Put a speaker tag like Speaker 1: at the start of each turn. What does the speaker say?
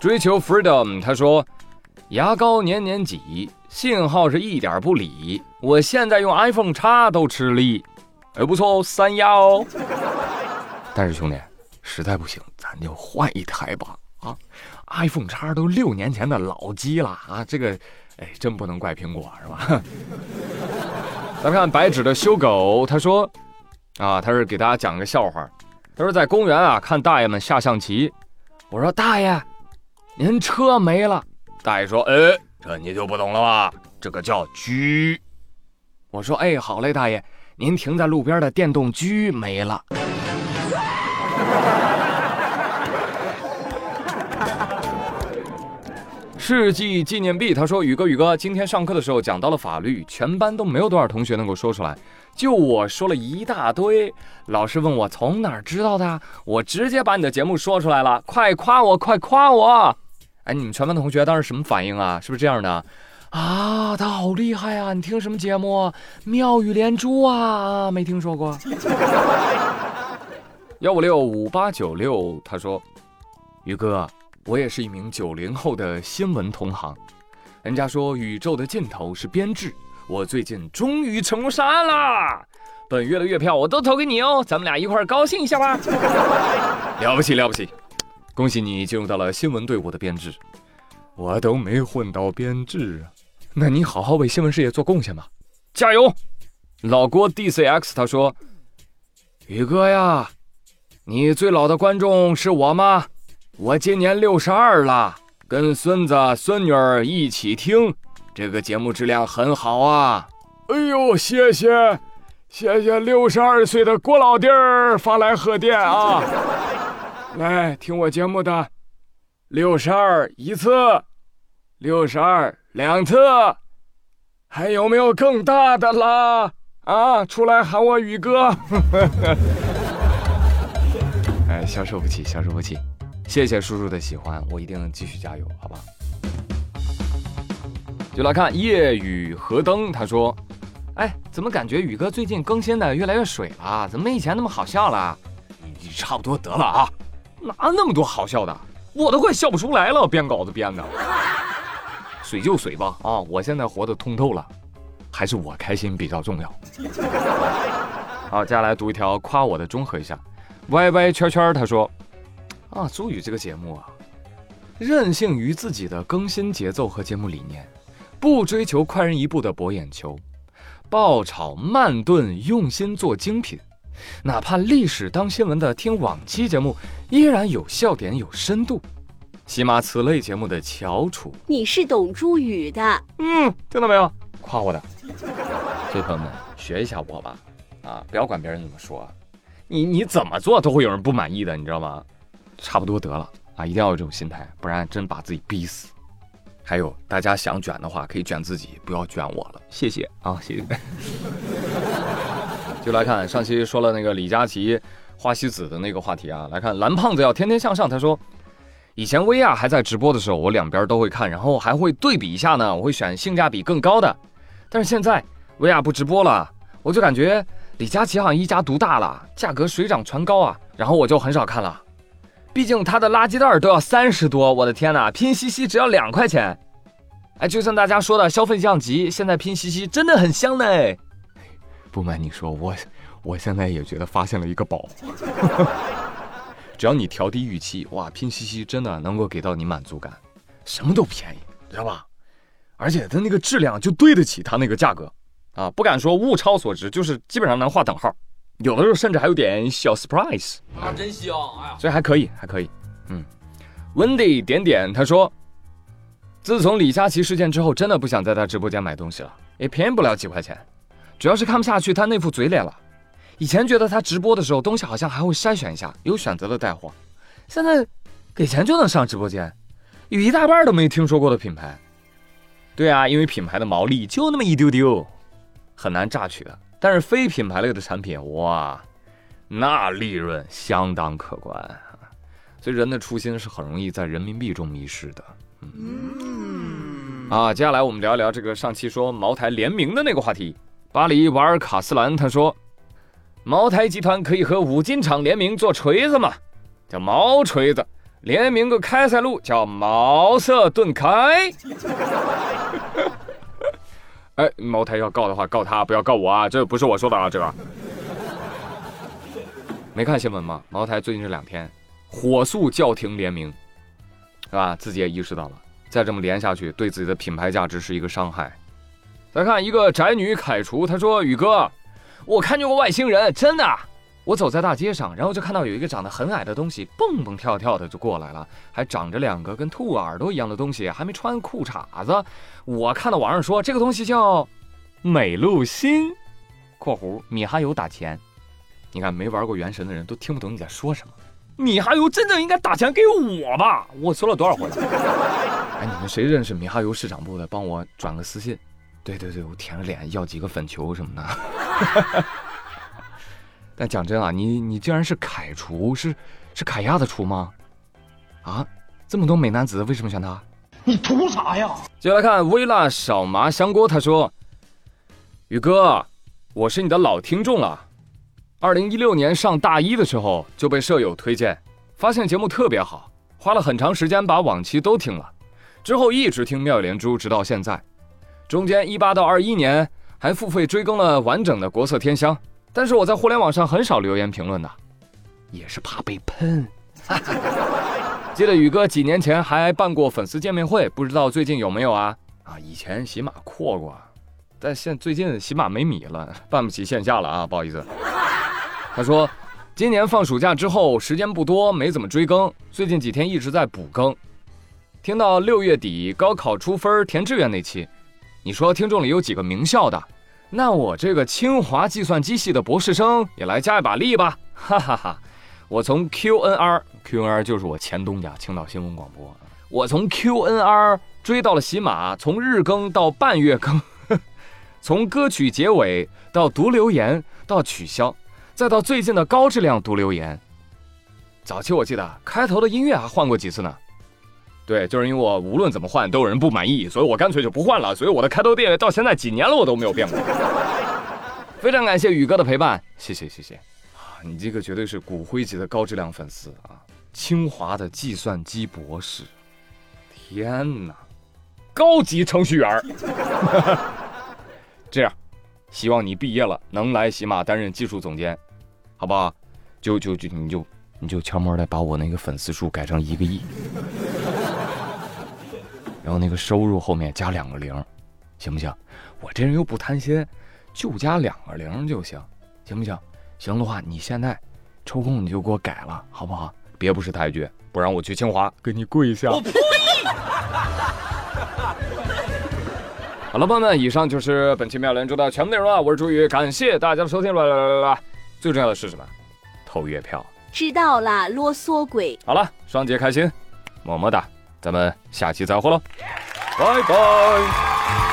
Speaker 1: 追求 freedom，他说牙膏年年挤，信号是一点不理，我现在用 iPhone 叉都吃力，哎不错哦，三亚哦。但是兄弟，实在不行，咱就换一台吧啊！iPhone 叉都六年前的老机了啊，这个哎真不能怪苹果是吧？咱看白纸的修狗，他说啊，他是给大家讲个笑话。他说在公园啊看大爷们下象棋，我说大爷，您车没了。大爷说，哎，这你就不懂了吧？这个叫车。我说，哎，好嘞，大爷，您停在路边的电动车没了。世纪纪念币，他说：“宇哥，宇哥，今天上课的时候讲到了法律，全班都没有多少同学能够说出来，就我说了一大堆。老师问我从哪儿知道的，我直接把你的节目说出来了，快夸我，快夸我！哎，你们全班同学当时什么反应啊？是不是这样的？啊，他好厉害啊！你听什么节目？妙语连珠啊？没听说过。幺五六五八九六，他说，宇哥。”我也是一名九零后的新闻同行，人家说宇宙的尽头是编制，我最近终于成功上岸啦！本月的月票我都投给你哦，咱们俩一块儿高兴一下吧！了不起了不起，恭喜你进入到了新闻队伍的编制，我都没混到编制啊！那你好好为新闻事业做贡献吧，加油！老郭 DCX 他说：“宇哥呀，你最老的观众是我吗？”我今年六十二了，跟孙子孙女儿一起听这个节目，质量很好啊！哎呦，谢谢，谢谢六十二岁的郭老弟儿发来贺电啊！来听我节目的，六十二一次，六十二两次，还有没有更大的啦？啊，出来喊我宇哥！哎，消受不起，消受不起。谢谢叔叔的喜欢，我一定继续加油，好吧？就来看夜雨河灯，他说：“哎，怎么感觉宇哥最近更新的越来越水了？怎么没以前那么好笑了？你差不多得了啊！哪那么多好笑的？我都快笑不出来了，编稿子编的。水就水吧，啊！我现在活得通透了，还是我开心比较重要。好，接下来读一条夸我的，综合一下。歪歪圈圈，他说。啊，朱宇这个节目啊，任性于自己的更新节奏和节目理念，不追求快人一步的博眼球，爆炒慢炖，用心做精品。哪怕历史当新闻的听往期节目，依然有笑点、有深度。起码此类节目的翘楚，
Speaker 2: 你是懂朱宇的。
Speaker 1: 嗯，听到没有？夸我的，所以朋友们学一下我吧。啊，不要管别人怎么说，你你怎么做都会有人不满意的，你知道吗？差不多得了啊！一定要有这种心态，不然真把自己逼死。还有，大家想卷的话，可以卷自己，不要卷我了。谢谢啊，谢谢。就来看上期说了那个李佳琦、花西子的那个话题啊。来看蓝胖子要天天向上，他说，以前薇娅还在直播的时候，我两边都会看，然后还会对比一下呢。我会选性价比更高的。但是现在薇娅不直播了，我就感觉李佳琦好像一家独大了，价格水涨船高啊，然后我就很少看了。毕竟他的垃圾袋都要三十多，我的天哪！拼夕夕只要两块钱，哎，就像大家说的消费降级，现在拼夕夕真的很香呢。不瞒你说，我我现在也觉得发现了一个宝。只要你调低预期，哇，拼夕夕真的能够给到你满足感，什么都便宜，知道吧？而且它那个质量就对得起它那个价格啊，不敢说物超所值，就是基本上能划等号。有的时候甚至还有点小 surprise
Speaker 3: 啊，真香！哎呀，
Speaker 1: 所以还可以，还可以。嗯，Wendy 点点他说，自从李佳琦事件之后，真的不想在他直播间买东西了，也便宜不了几块钱，主要是看不下去他那副嘴脸了。以前觉得他直播的时候东西好像还会筛选一下，有选择的带货，现在给钱就能上直播间，有一大半都没听说过的品牌。对啊，因为品牌的毛利就那么一丢丢，很难榨取的。但是非品牌类的产品，哇，那利润相当可观，所以人的初心是很容易在人民币中迷失的。嗯，啊，接下来我们聊一聊这个上期说茅台联名的那个话题。巴黎瓦尔卡斯兰他说，茅台集团可以和五金厂联名做锤子嘛，叫毛锤子，联名个开塞露叫茅塞顿开。哎，茅台要告的话告他，不要告我啊！这不是我说的啊，这个。没看新闻吗？茅台最近这两天火速叫停联名，是吧？自己也意识到了，再这么连下去，对自己的品牌价值是一个伤害。再看一个宅女凯厨，她说：“宇哥，我看见过外星人，真的。我走在大街上，然后就看到有一个长得很矮的东西，蹦蹦跳跳的就过来了，还长着两个跟兔耳朵一样的东西，还没穿裤衩子。我看到网上说这个东西叫美露心（括弧米哈游打钱）。”你看，没玩过原神的人都听不懂你在说什么。米哈游真正应该打钱给我吧？我说了多少回了？哎，你们谁认识米哈游市场部的？帮我转个私信。对对对，我舔着脸要几个粉球什么的。但讲真啊，你你竟然是凯厨，是是凯亚的厨吗？啊，这么多美男子，为什么选他？
Speaker 3: 你图啥呀？
Speaker 1: 接下来看微辣小麻香锅，他说：“宇哥，我是你的老听众了。”二零一六年上大一的时候就被舍友推荐，发现节目特别好，花了很长时间把往期都听了，之后一直听妙语连珠，直到现在。中间一八到二一年还付费追更了完整的国色天香，但是我在互联网上很少留言评论的，也是怕被喷。记得宇哥几年前还办过粉丝见面会，不知道最近有没有啊？啊，以前喜马扩过，但现最近喜马没米了，办不起线下了啊，不好意思。他说：“今年放暑假之后，时间不多，没怎么追更。最近几天一直在补更。听到六月底高考出分填志愿那期，你说听众里有几个名校的？那我这个清华计算机系的博士生也来加一把力吧！哈哈哈！我从 QNR，QNR 就是我前东家青岛新闻广播。我从 QNR 追到了喜马，从日更到半月更，从歌曲结尾到读留言到取消。”再到最近的高质量读留言，早期我记得开头的音乐还换过几次呢。对，就是因为我无论怎么换都有人不满意，所以我干脆就不换了。所以我的开头店到现在几年了我都没有变过。非常感谢宇哥的陪伴，谢谢谢谢啊！你这个绝对是骨灰级的高质量粉丝啊！清华的计算机博士，天哪，高级程序员 这样，希望你毕业了能来喜马担任技术总监。好不好？就就就你就你就悄摸的把我那个粉丝数改成一个亿，然后那个收入后面加两个零，行不行？我这人又不贪心，就加两个零就行，行不行？行的话，你现在抽空你就给我改了，好不好？别不识抬举，不然我去清华给你跪下。我呸！好了，朋友们，以上就是本期妙连珠的全部内容了。我是朱宇，感谢大家的收听，来来来来来。最重要的是什么？投月票。
Speaker 2: 知道啦，啰嗦鬼。
Speaker 1: 好了，双节开心，么么哒，咱们下期再会喽，拜拜。